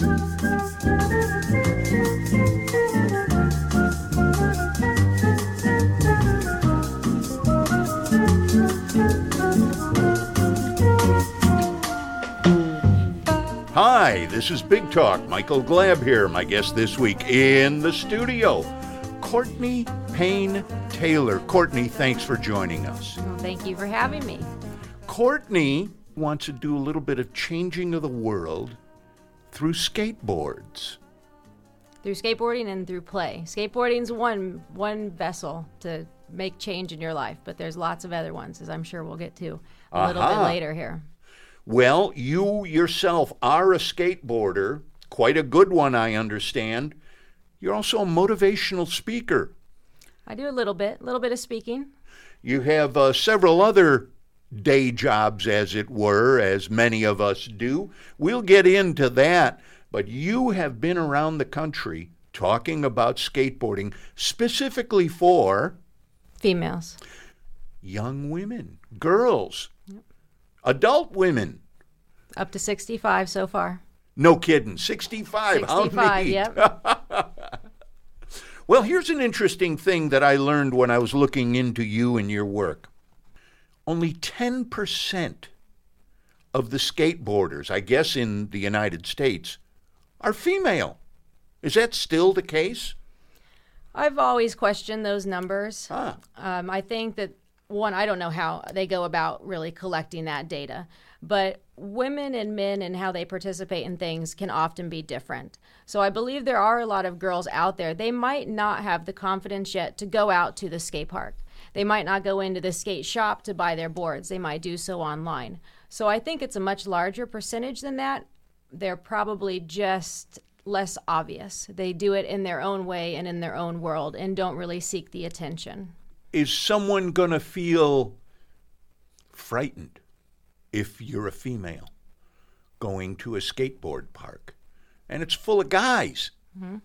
Hi, this is Big Talk. Michael Glab here. My guest this week in the studio, Courtney Payne Taylor. Courtney, thanks for joining us. Well, thank you for having me. Courtney wants to do a little bit of changing of the world through skateboards. Through skateboarding and through play. Skateboarding's one one vessel to make change in your life, but there's lots of other ones, as I'm sure we'll get to a little bit later here. Well, you yourself are a skateboarder, quite a good one, I understand. You're also a motivational speaker. I do a little bit, a little bit of speaking. You have uh, several other day jobs, as it were, as many of us do. We'll get into that, but you have been around the country talking about skateboarding specifically for Females. young women, girls, adult women. Up to 65 so far. No kidding, 65. How 65, neat. yep. Well, here's an interesting thing that I learned when I was looking into you and your work. Only 10% of the skateboarders, I guess in the United States, are female. Is that still the case? I've always questioned those numbers. Ah, Um, I think that one, I don't know how they go about really collecting that data, but women and men and how they participate in things can often be different. So I believe there are a lot of girls out there. They might not have the confidence yet to go out to the skate park. They might not go into the skate shop to buy their boards. They might do so online. So I think it's a much larger percentage than that. They're probably just less obvious. They do it in their own way and in their own world and don't really seek the attention. is someone going to feel frightened if you're a female going to a skateboard park and it's full of guys? Mm-hmm.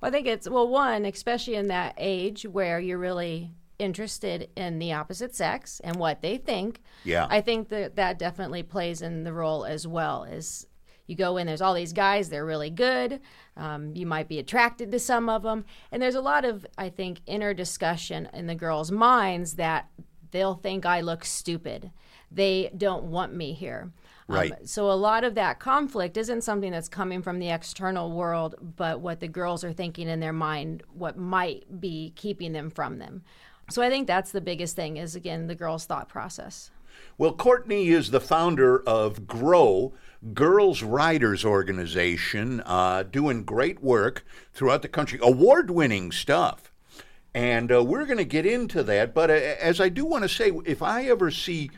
Well, I think it's well, one, especially in that age where you're really interested in the opposite sex and what they think. Yeah. I think that that definitely plays in the role as well. Is you go in, there's all these guys, they're really good. Um, you might be attracted to some of them, and there's a lot of I think inner discussion in the girls' minds that they'll think I look stupid. They don't want me here. Um, Right. so a lot of that conflict isn't something that's coming from the external world, but what the girls are thinking in their mind, what might be keeping them from them. So I think that's the biggest thing is again the girls' thought process. Well, Courtney is the founder of GRO, Girls Riders Organization, uh, doing great work throughout the country, award winning stuff. And uh, we're going to get into that. But uh, as I do want to say, if I ever see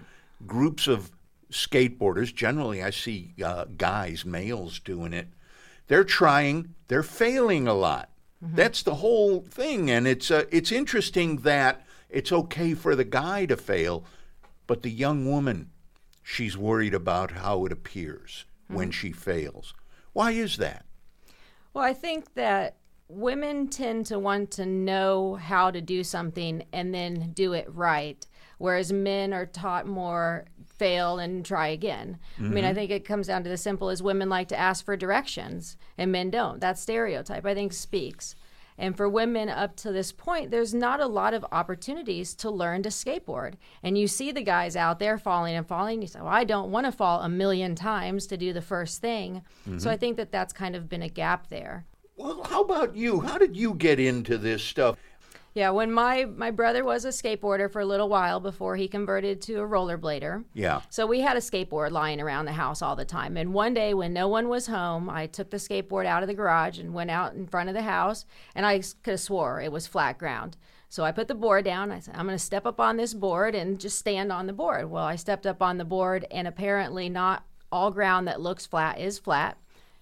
groups of skateboarders, generally I see uh, guys, males doing it, they're trying, they're failing a lot. That's the whole thing. And it's, uh, it's interesting that it's okay for the guy to fail, but the young woman, she's worried about how it appears when she fails. Why is that? Well, I think that women tend to want to know how to do something and then do it right, whereas men are taught more fail and try again. I mean, I mm-hmm. think it comes down to the simple as women like to ask for directions and men don't. That stereotype, I think, speaks. And for women up to this point, there's not a lot of opportunities to learn to skateboard. And you see the guys out there falling and falling. You say, well, I don't want to fall a million times to do the first thing. So I mm-hmm. think that that's kind of been a gap there. Well, how about you? How did you get into this stuff? Yeah, when my my brother was a skateboarder for a little while before he converted to a rollerblader. Yeah. So we had a skateboard lying around the house all the time. And one day when no one was home, I took the skateboard out of the garage and went out in front of the house and I could have swore it was flat ground. So I put the board down. I said, I'm going to step up on this board and just stand on the board. Well, I stepped up on the board and apparently not all ground that looks flat is flat.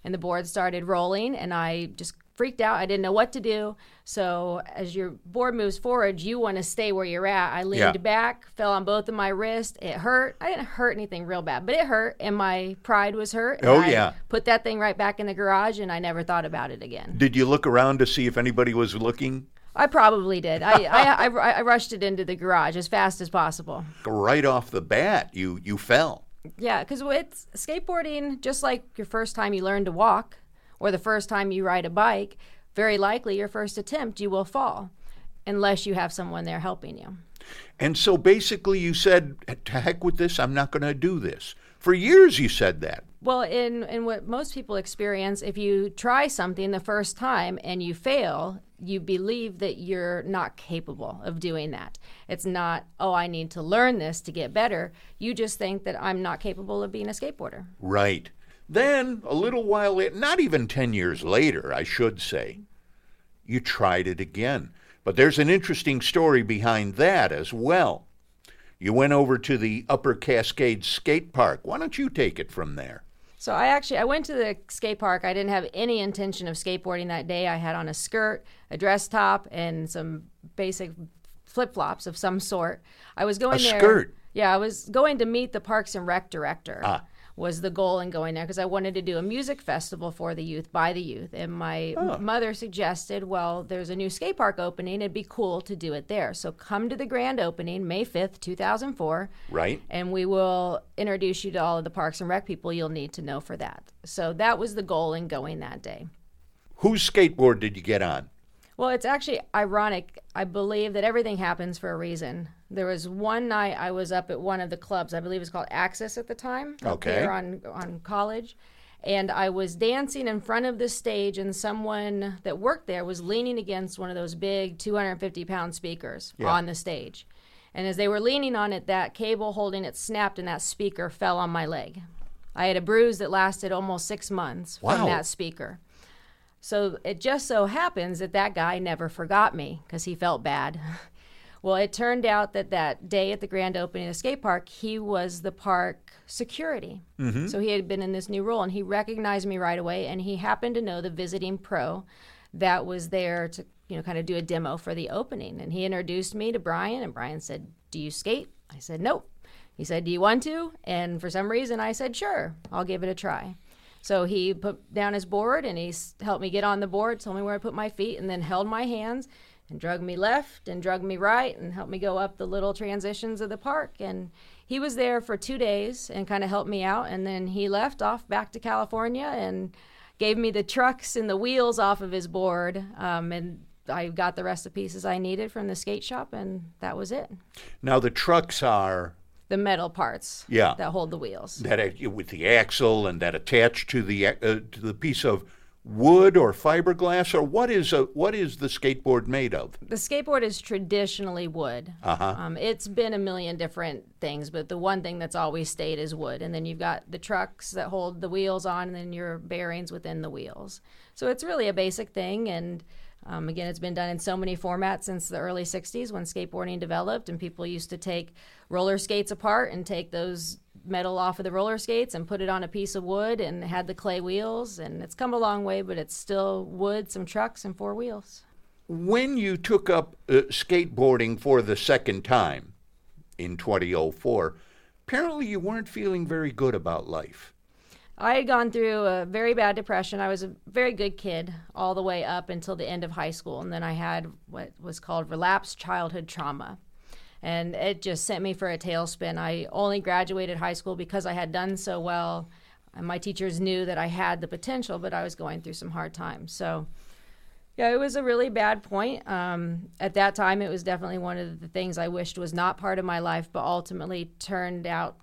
And the board started rolling and I just freaked out. I didn't know what to do. So as your board moves forward, you want to stay where you're at. I leaned Yeah. back, fell on both of my wrists. It hurt. I didn't hurt anything real bad, but it hurt, and my pride was hurt. Oh, I yeah. Put that thing right back in the garage, and I never thought about it again. Did you look around to see if anybody was looking? I probably did. I, I, I, I rushed it into the garage as fast as possible. Right off the bat, you you fell. Yeah, because it's skateboarding, just like your first time you learn to walk or the first time you ride a bike, very likely your first attempt you will fall unless you have someone there helping you. And so basically, you said, to heck with this, I'm not going to do this. For years, you said that. Well, in, in what most people experience, if you try something the first time and you fail, you believe that you're not capable of doing that. It's not, oh, I need to learn this to get better. You just think that I'm not capable of being a skateboarder. Right. Then, a little while later, not even 10 years later, I should say, you tried it again. But there's an interesting story behind that as well. You went over to the Upper Cascade Skate Park. Why don't you take it from there? So I actually I went to the skate park. I didn't have any intention of skateboarding that day. I had on a skirt, a dress top, and some basic flip flops of some sort. I was going A there. skirt? Yeah, I was going to meet the Parks and Rec director. Ah. Was the goal in going there because I wanted to do a music festival for the youth by the youth, and my Oh. mother suggested, well, there's a new skate park opening. It'd be cool to do it there. So come to the grand opening, May fifth, two thousand four Right? and we will introduce you to all of the Parks and Rec people you'll need to know for that. So that was the goal in going that day. Whose skateboard did you get on? Well, it's actually ironic. I believe that everything happens for a reason. There was one night I was up at one of the clubs. I believe it was called Access at the time. Okay. there on on college, and I was dancing in front of the stage, and someone that worked there was leaning against one of those big 250 pound speakers Yeah. on the stage. And as they were leaning on it, that cable holding it snapped, and that speaker fell on my leg. I had a bruise that lasted almost six months Wow. from that speaker. So it just so happens that that guy never forgot me because he felt bad. well, it turned out that that day at the grand opening of the skate park, he was the park security. Mm-hmm. So he had been in this new role and he recognized me right away and he happened to know the visiting pro that was there to, you know, kind of do a demo for the opening. And he introduced me to Brian and Brian said, Do you skate? I said, Nope. He said, Do you want to? And for some reason, I said, Sure, I'll give it a try. So he put down his board and he helped me get on the board, told me where I put my feet, and then held my hands and drug me left and drug me right and helped me go up the little transitions of the park. And he was there for two days and kind of helped me out. And then he left off back to California and gave me the trucks and the wheels off of his board. Um, and I got the rest of the pieces I needed from the skate shop, and that was it. Now, the trucks are The metal parts Yeah. that hold the wheels. that with the axle and that attached to the uh, to the piece of wood or fiberglass or what is a what is the skateboard made of? The skateboard is traditionally wood. Uh-huh. Um, it's been a million different things, but the one thing that's always stayed is wood. And then you've got the trucks that hold the wheels on, and then your bearings within the wheels. So it's really a basic thing. And um, again, it's been done in so many formats since the early 60s when skateboarding developed, and people used to take roller skates apart and take those metal off of the roller skates and put it on a piece of wood and had the clay wheels. And it's come a long way, but it's still wood, some trucks, and four wheels. When you took up uh, skateboarding for the second time in 2004, apparently you weren't feeling very good about life. I had gone through a very bad depression. I was a very good kid all the way up until the end of high school. And then I had what was called relapsed childhood trauma. And it just sent me for a tailspin. I only graduated high school because I had done so well. And my teachers knew that I had the potential, but I was going through some hard times. So, yeah, it was a really bad point. Um, at that time, it was definitely one of the things I wished was not part of my life, but ultimately turned out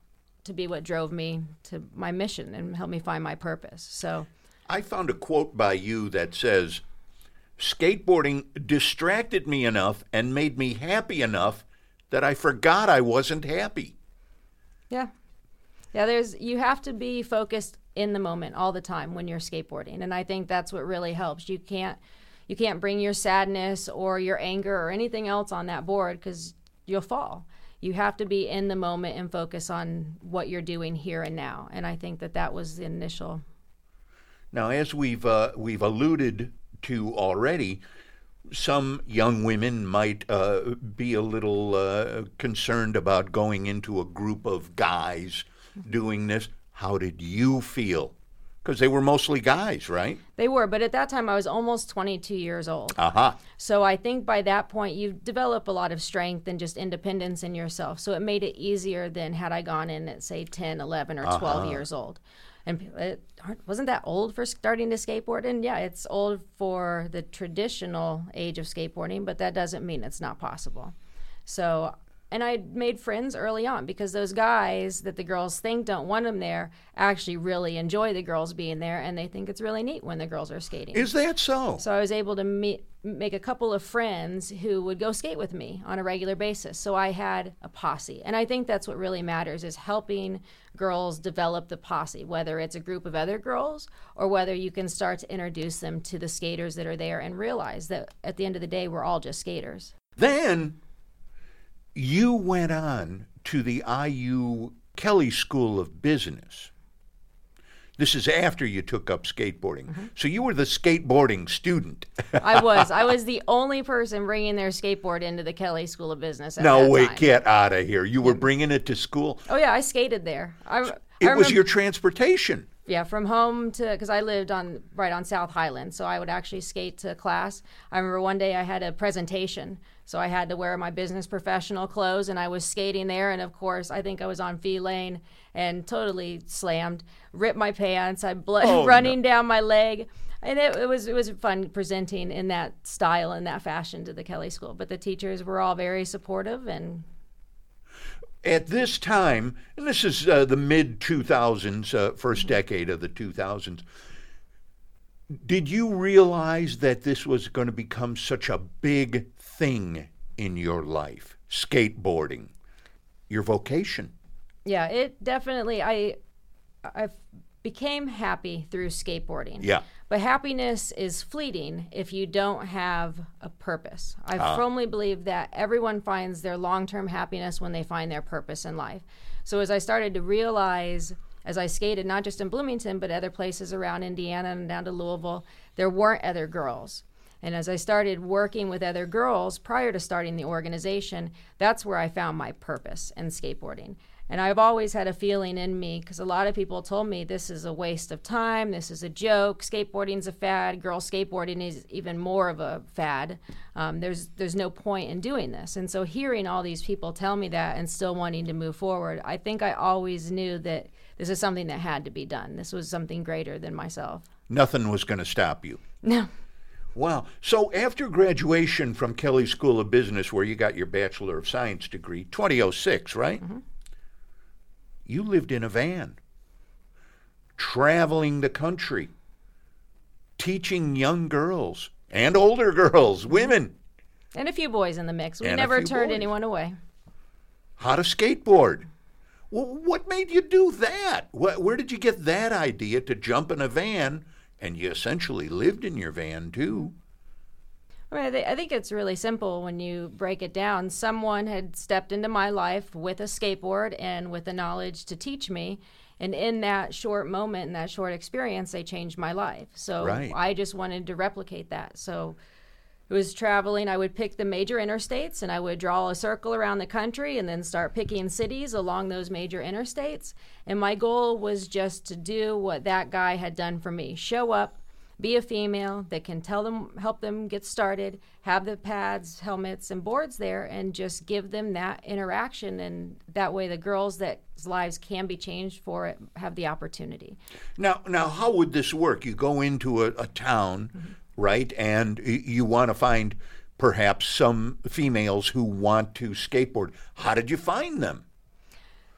to be what drove me to my mission and helped me find my purpose. So, I found a quote by you that says, Skateboarding distracted me enough and made me happy enough that I forgot I wasn't happy. yeah. Yeah, there's you have to be focused in the moment all the time when you're skateboarding. And I think that's what really helps. You can't you can't bring your sadness or your anger or anything else on that board cuz you'll fall. You have to be in the moment and focus on what you're doing here and now. And I think that that was the initial Now, as we've uh, we've alluded to already, some young women might uh, be a little uh, concerned about going into a group of guys doing this. How did you feel Because they were mostly guys, right? They were, but at that time I was almost 22 years old. Uh huh. So I think by that point you develop a lot of strength and just independence in yourself. So it made it easier than had I gone in at say 10, 11 or 12 Uh-huh. years old. And it wasn't that old for starting to skateboard? And yeah, it's old for the traditional age of skateboarding, but that doesn't mean it's not possible. So, and I made friends early on because those guys that the girls think don't want them there actually really enjoy the girls being there and they think it's really neat when the girls are skating. Is that so? So I was able to meet, make a couple of friends who would go skate with me on a regular basis. So I had a posse, and I think that's what really matters is helping girls develop the posse, whether it's a group of other girls or whether you can start to introduce them to the skaters that are there and realize that at the end of the day we're all just skaters. Then you went on to the IU Kelley School of Business. This is after you took up skateboarding. Mm-hmm. So you were the skateboarding student. I was I was the only person bringing their skateboard into the Kelley School of Business. At no, that wait, time. get out of here. You were bringing it to school. Oh yeah, I skated there. I, I It was your transportation. Yeah, from home to because I lived on right on South Highland, so I would actually skate to class. I remember one day I had a presentation, so I had to wear my business professional clothes, and I was skating there. And of course, I think I was on V lane and totally slammed, ripped my pants, I blood Oh, running down my leg, and it, it was it was fun presenting in that style and that fashion to the Kelley School. But the teachers were all very supportive and At this time, and this is uh, the mid 2000s, uh, first decade of the 2000s, did you realize that this was going to become such a big thing in your life? Skateboarding, your vocation. yeah, it definitely I I became happy through skateboarding. Yeah. But happiness is fleeting if you don't have a purpose. I ah. firmly believe that everyone finds their long term happiness when they find their purpose in life. So as I started to realize, as I skated, not just in Bloomington, but other places around Indiana and down to Louisville, there weren't other girls. And as I started working with other girls prior to starting the organization, that's where I found my purpose in skateboarding. And I've always had a feeling in me because a lot of people told me this is a waste of time, this is a joke, skateboarding's a fad, girl skateboarding is even more of a fad. Um, there's there's no point in doing this. And so hearing all these people tell me that and still wanting to move forward, I think I always knew that this is something that had to be done. This was something greater than myself. Nothing was going to stop you. No. Wow. So after graduation from Kelley School of Business, where you got your Bachelor of Science degree, 2006, right? Mm-hmm. You lived in a van, traveling the country, teaching young girls and older girls, mm-hmm. women, And a few boys in the mix. We And never turned boys. anyone away. how to skateboard. Well, what made you do that? Where did you get that idea to jump in a van? And you essentially lived in your van too. I, mean, I, think it's really simple when you break it down. Someone had stepped into my life with a skateboard and with the knowledge to teach me. And in that short moment, in that short experience, they changed my life. So Right. I just wanted to replicate that. So was traveling. I would pick the major interstates and I would draw a circle around the country and then start picking cities along those major interstates. And my goal was just to do what that guy had done for me show up, be a female that can tell them, help them get started, have the pads, helmets, and boards there, and just give them that interaction. And that way, the girls that lives can be changed for it have the opportunity. Now, now, how would this work? You go into a, a town, mm-hmm. Right, and you want to find perhaps some females who want to skateboard. How did you find them?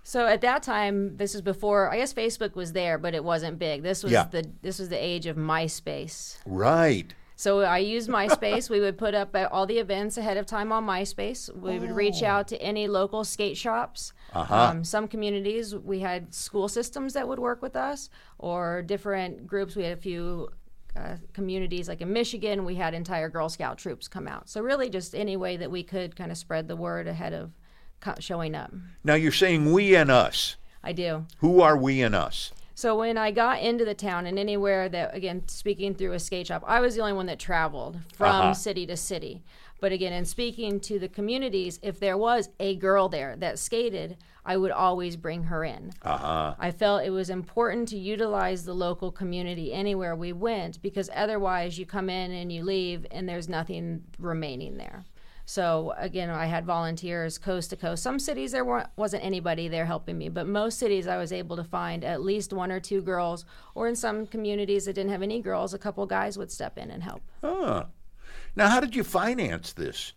So at that time, this was before I guess Facebook was there, but it wasn't big. This was Yeah. the this was the age of MySpace. Right. So I used MySpace. we would put up all the events ahead of time on MySpace. We would reach out to any local skate shops. Uh-huh. Um, some communities we had school systems that would work with us, or different groups. We had a few uh, communities, like in Michigan, we had entire Girl Scout troops come out. So really, just any way that we could kind of spread the word ahead of co- showing up. Now you're saying we and us. I do. Who are we and us? So when I got into the town and anywhere that, again, speaking through a skate shop, I was the only one that traveled from Uh-huh. city to city. But again, in speaking to the communities, if there was a girl there that skated, I would always bring her in. Uh-huh. I felt it was important to utilize the local community anywhere we went because otherwise you come in and you leave and there's nothing remaining there. So again, I had volunteers coast to coast. Some cities there wasn't anybody there helping me, but most cities I was able to find at least one or two girls, or in some communities that didn't have any girls, a couple guys would step in and help. Huh. Now, how did you finance this?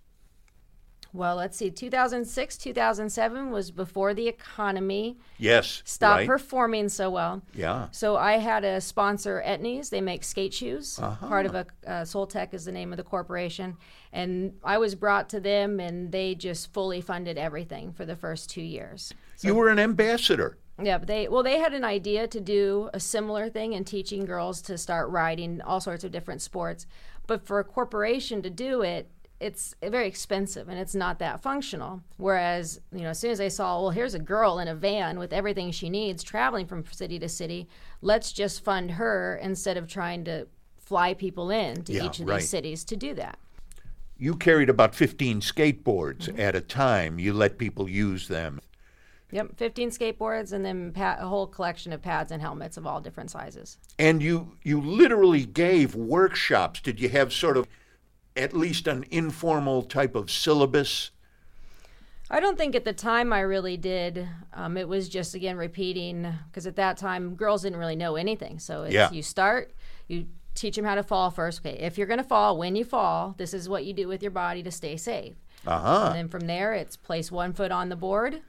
Well, let's see. 2006, 2007 was before the economy Yes. stopped right? performing so well. Yeah. So I had a sponsor, Etnies. They make skate shoes. Uh-huh. Part of a uh, Sole Tech is the name of the corporation, and I was brought to them, and they just fully funded everything for the first two years. you were an ambassador. Yeah, but they well they had an idea to do a similar thing in teaching girls to start riding all sorts of different sports, but for a corporation to do it, it's very expensive and it's not that functional. Whereas you know, as soon as I saw, well, here's a girl in a van with everything she needs, traveling from city to city, let's just fund her instead of trying to fly people in to Yeah, each of right. these cities to do that. You carried about 15 skateboards Mm-hmm. at a time. You let people use them. Yep, 15 skateboards and then pa- a whole collection of pads and helmets of all different sizes. And you you literally gave workshops. Did you have sort of at least an informal type of syllabus? I don't think at the time I really did. Um, it was just again repeating because at that time girls didn't really know anything. So it's Yeah. you start, you teach them how to fall first. Okay, if you're going to fall, when you fall, this is what you do with your body to stay safe. Uh-huh. And then from there, it's place one foot on the board,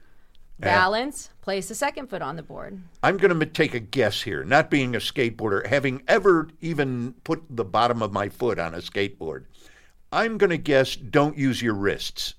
balance, place the second foot on the board. I'm going to take a guess here, not being a skateboarder, having ever even put the bottom of my foot on a skateboard. I'm going to guess don't use your wrists.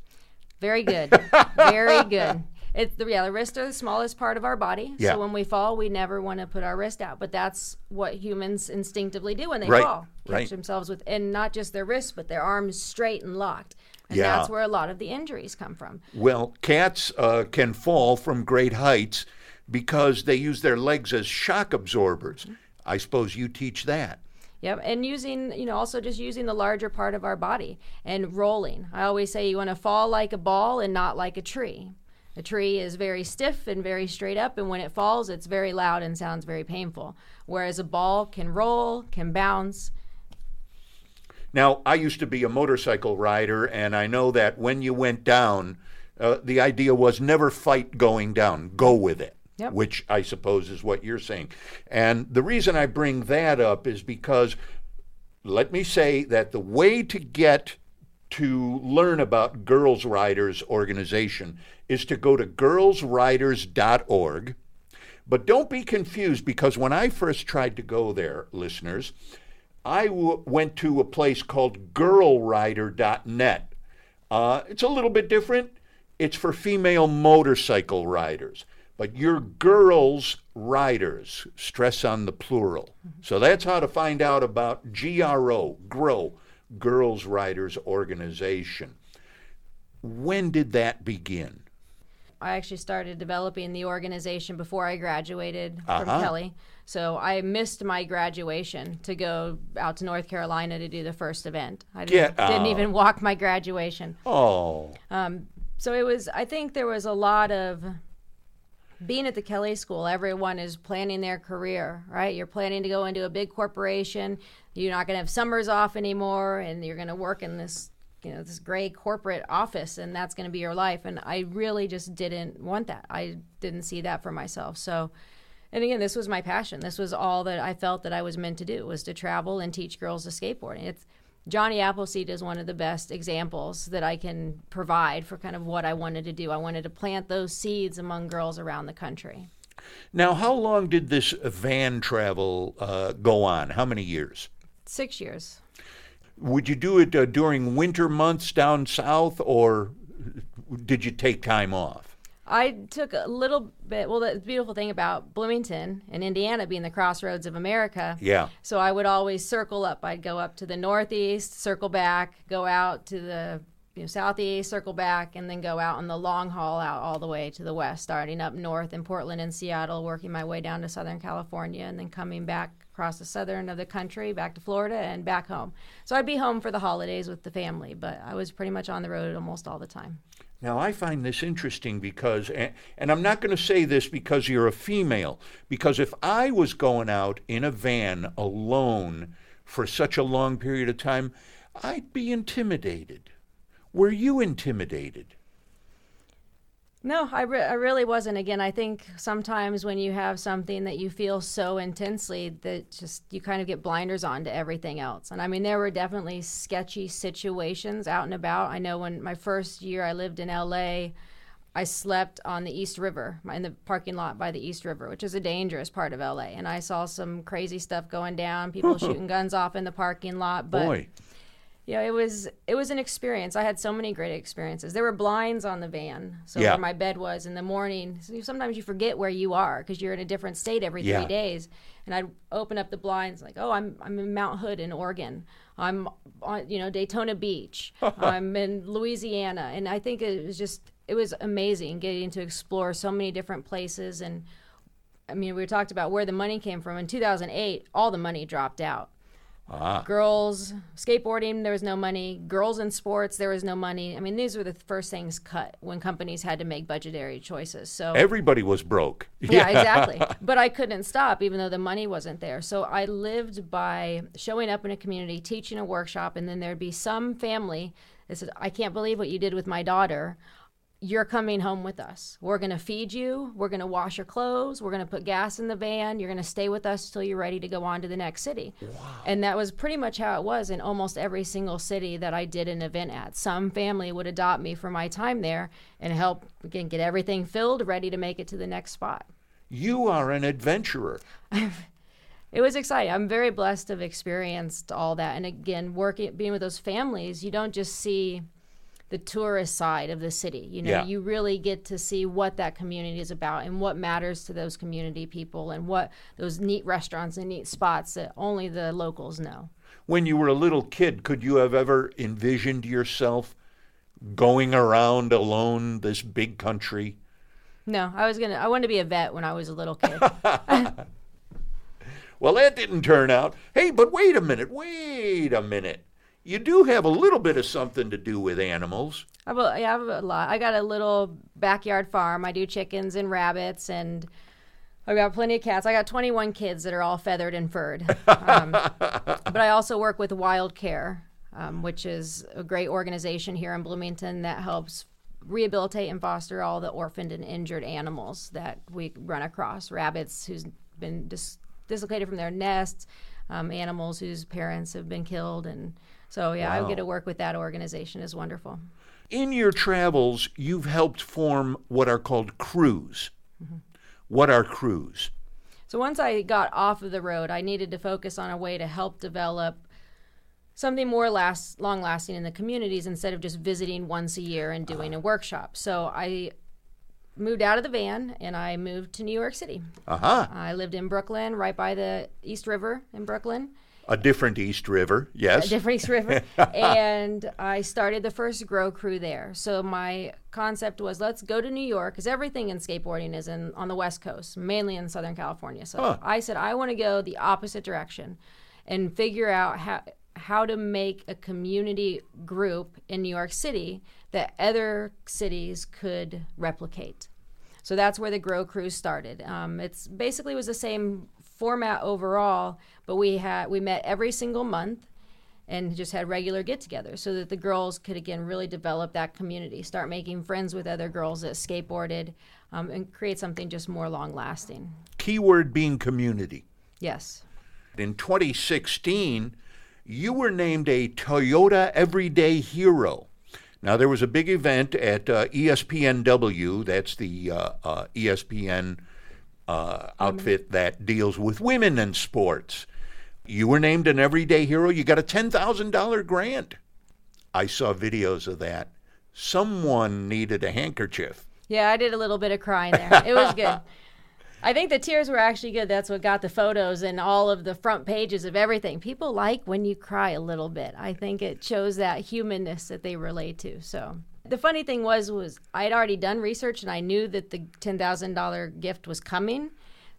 Very good. Very good. It's the yeah, the wrists are the smallest part of our body. Yeah. So when we fall, we never want to put our wrist out. But that's what humans instinctively do when they Right, fall. Catch right. themselves with and not just their wrists, but their arms straight and locked. And Yeah. that's where a lot of the injuries come from. Well, cats uh, can fall from great heights because they use their legs as shock absorbers. I suppose you teach that. Yep, and using, you know, also just using the larger part of our body and rolling. I always say you want to fall like a ball and not like a tree. A tree is very stiff and very straight up, and when it falls, it's very loud and sounds very painful. Whereas a ball can roll, can bounce. Now, I used to be a motorcycle rider, and I know that when you went down, uh, the idea was never fight going down, go with it. Yep. Which I suppose is what you're saying. And the reason I bring that up is because let me say that the way to get to learn about Girls Riders organization is to go to girlsriders.org. But don't be confused because when I first tried to go there, listeners, I w- went to a place called girlrider.net. Uh, it's a little bit different. It's for female motorcycle riders, but you're girls riders, stress on the plural. So that's how to find out about GRO, GROW, Girls Riders Organization. When did that begin? I actually started developing the organization before I graduated from Uh-huh. Kelley. So I missed my graduation to go out to North Carolina to do the first event. I didn't, didn't even walk my graduation. Oh, so it was i think there was a lot of being at the kelley school everyone is planning their career right? You're planning to go into a big corporation. You're not going to have summers off anymore and you're going to work in this you know this gray corporate office and that's going to be your life. And i really just didn't want that. I didn't see that for myself. So and again this was my passion. This was all that i felt that i was meant to do was to travel and teach girls to skateboarding. It's Johnny Appleseed is one of the best examples that I can provide for kind of what I wanted to do. I wanted to plant those seeds among girls around the country. now how long did this van travel uh, go on? How many years? Six years. Would you do it uh, during winter months down south, or did you take time off? I took a little bit. Well, the beautiful thing about Bloomington and Indiana being the crossroads of America. Yeah. So I would always circle up. I'd go up to the northeast, circle back, go out to the you know, southeast, circle back, and then go out on the long haul out all the way to the west, starting up north in Portland and Seattle, working my way down to Southern California, and then coming back across the southern of the country, back to Florida, and back home. So I'd be home for the holidays with the family, but I was pretty much on the road almost all the time. Now, I find this interesting because, and I'm not going to say this because you're a female, because if I was going out in a van alone for such a long period of time, I'd be intimidated. Were you intimidated? No, I, re- I really wasn't. Again, I think sometimes when you have something that you feel so intensely that just you kind of get blinders on to everything else. And I mean, there were definitely sketchy situations out and about. I know when my first year I lived in LA, I slept on the East River in the parking lot by the East River, which is a dangerous part of LA. And I saw some crazy stuff going down, people shooting guns off in the parking lot. But Boy. Yeah, it was it was an experience. I had so many great experiences. There were blinds on the van, so Yeah. where my bed was in the morning. So sometimes you forget where you are because you're in a different state every three Yeah. days. And I'd open up the blinds like, oh, I'm I'm in Mount Hood in Oregon. I'm on you know Daytona Beach. I'm in Louisiana, and I think it was just it was amazing getting to explore so many different places and. I mean, we talked about where the money came from. In 2008, all the money dropped out Ah, girls skateboarding there was no money. Girls in sports there was no money. I mean these were the first things cut when companies had to make budgetary choices so everybody was broke. yeah exactly. But i couldn't stop even though the money wasn't there. So i lived by showing up in a community teaching a workshop and then there'd be some family that said i can't believe what you did with my daughter you're coming home with us. We're going to feed you. We're going to wash your clothes. We're going to put gas in the van. You're going to stay with us until you're ready to go on to the next city. And that was pretty much how it was in almost every single city that I did an event at. Some family would adopt me for my time there and help again get everything filled, ready to make it to the next spot. You are an adventurer. It was exciting. I'm very blessed to have experienced all that. And again, working being with those families, you don't just see the tourist side of the city. You know, Yeah. you really get to see what that community is about and what matters to those community people and what those neat restaurants and neat spots that only the locals know. When you were a little kid, could you have ever envisioned yourself going around alone this big country? No, I was gonna. I wanted to be a vet when I was a little kid. Well, that didn't turn out. Hey, but wait a minute, wait a minute. You do have a little bit of something to do with animals. I have, a, yeah, I have a lot. I got a little backyard farm. I do chickens and rabbits, and I've got plenty of cats. I got 21 kids that are all feathered and furred. Um, but I also work with Wild Care, um, which is a great organization here in Bloomington that helps rehabilitate and foster all the orphaned and injured animals that we run across. Rabbits who's been dis- dislocated from their nests, um, animals whose parents have been killed, and so yeah, I get to work with that organization. is wonderful. In your travels, you've helped form what are called crews. Mm-hmm. What are crews? So once I got off of the road, I needed to focus on a way to help develop something more last long lasting in the communities instead of just visiting once a year and doing uh-huh. a workshop. So I moved out of the van and I moved to New York City. Aha, I lived in Brooklyn, right by the East River in Brooklyn. A different East River, yes. A different East River, and I started the first grow crew there. So my concept was let's go to New York because everything in skateboarding is in on the West Coast, mainly in Southern California. So Huh. I said I want to go the opposite direction and figure out how how to make a community group in New York City that other cities could replicate. So that's where the Grow Crew started. Um, it's basically was the same format overall, but we had we met every single month and just had regular get-togethers so that the girls could again really develop that community, start making friends with other girls that skateboarded, um, and create something just more long-lasting. Keyword being community. Yes. In 2016, you were named a Toyota Everyday Hero. Now, there was a big event at uh, ESPNW, that's the uh, uh, ESPN uh, outfit that deals with women in sports. You were named an Everyday Hero. You got a $10,000 grant. I saw videos of that. Someone needed a handkerchief. Yeah, I did a little bit of crying there. It was good. I think the tears were actually good. That's what got the photos and all of the front pages of everything. People like when you cry a little bit. I think it shows that humanness that they relate to. So the funny thing was was I'd already done research and I knew that the ten thousand dollar gift was coming.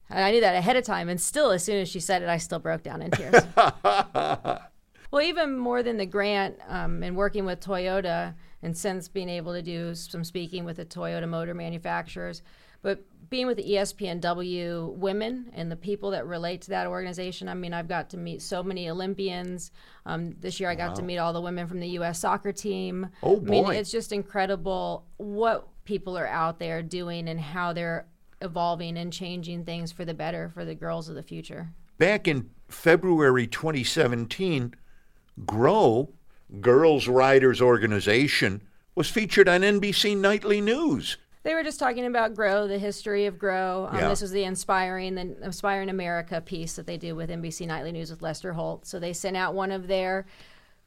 And I knew that ahead of time, and still, as soon as she said it, I still broke down in tears. well, even more than the grant um, and working with Toyota, and since being able to do some speaking with the Toyota motor manufacturers, but being with the ESPNW women and the people that relate to that organization, I mean, I've got to meet so many Olympians. Um, this year, I got wow. to meet all the women from the U.S. soccer team. Oh boy! I mean, it's just incredible what people are out there doing and how they're evolving and changing things for the better for the girls of the future. Back in February 2017, GRO, Girls Riders Organization, was featured on NBC Nightly News. They were just talking about GRO, the history of GRO. Um, yeah. This was the inspiring, the inspiring America piece that they do with NBC Nightly News with Lester Holt. So they sent out one of their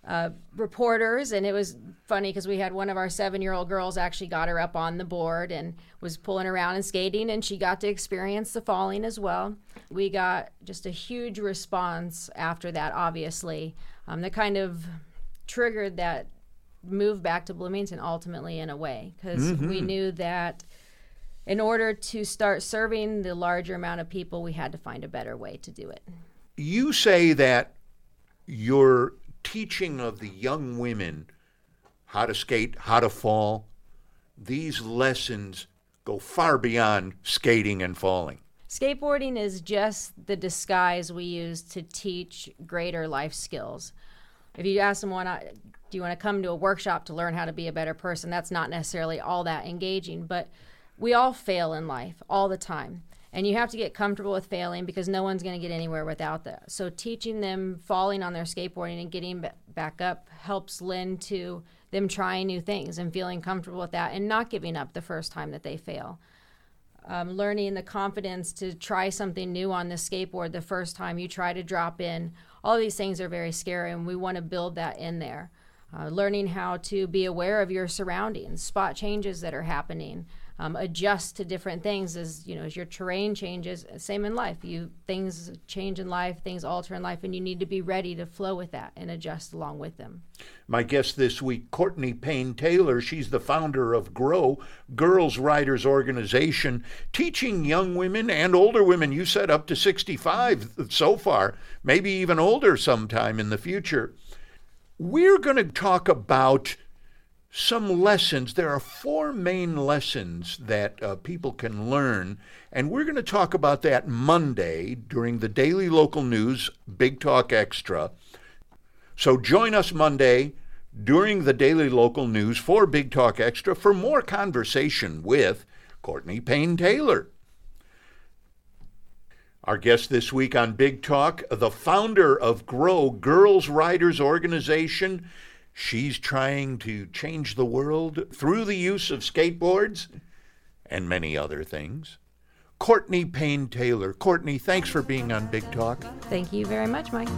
uh, reporters, and it was funny because we had one of our seven-year-old girls actually got her up on the board and was pulling around and skating, and she got to experience the falling as well. We got just a huge response after that, obviously, um, that kind of triggered that move back to Bloomington ultimately in a way because mm-hmm. we knew that in order to start serving the larger amount of people, we had to find a better way to do it. You say that your teaching of the young women how to skate, how to fall, these lessons go far beyond skating and falling. Skateboarding is just the disguise we use to teach greater life skills. If you ask someone, do you want to come to a workshop to learn how to be a better person? That's not necessarily all that engaging, but we all fail in life all the time. And you have to get comfortable with failing because no one's going to get anywhere without that. So teaching them falling on their skateboarding and getting back up helps lend to them trying new things and feeling comfortable with that and not giving up the first time that they fail. Um, learning the confidence to try something new on the skateboard the first time you try to drop in. All these things are very scary, and we want to build that in there. Uh, learning how to be aware of your surroundings, spot changes that are happening, um, adjust to different things as you know as your terrain changes. Same in life, you things change in life, things alter in life, and you need to be ready to flow with that and adjust along with them. My guest this week, Courtney Payne Taylor. She's the founder of GRO Girls Riders Organization, teaching young women and older women. You said up to 65 so far, maybe even older sometime in the future we're going to talk about some lessons. There are four main lessons that uh, people can learn, and we're going to talk about that Monday during the daily local news, Big Talk Extra. So join us Monday during the daily local news for Big Talk Extra for more conversation with Courtney Payne Taylor. Our guest this week on Big Talk, the founder of GRO Girls Riders Organization. She's trying to change the world through the use of skateboards and many other things. Courtney Payne Taylor. Courtney, thanks for being on Big Talk. Thank you very much, Mike.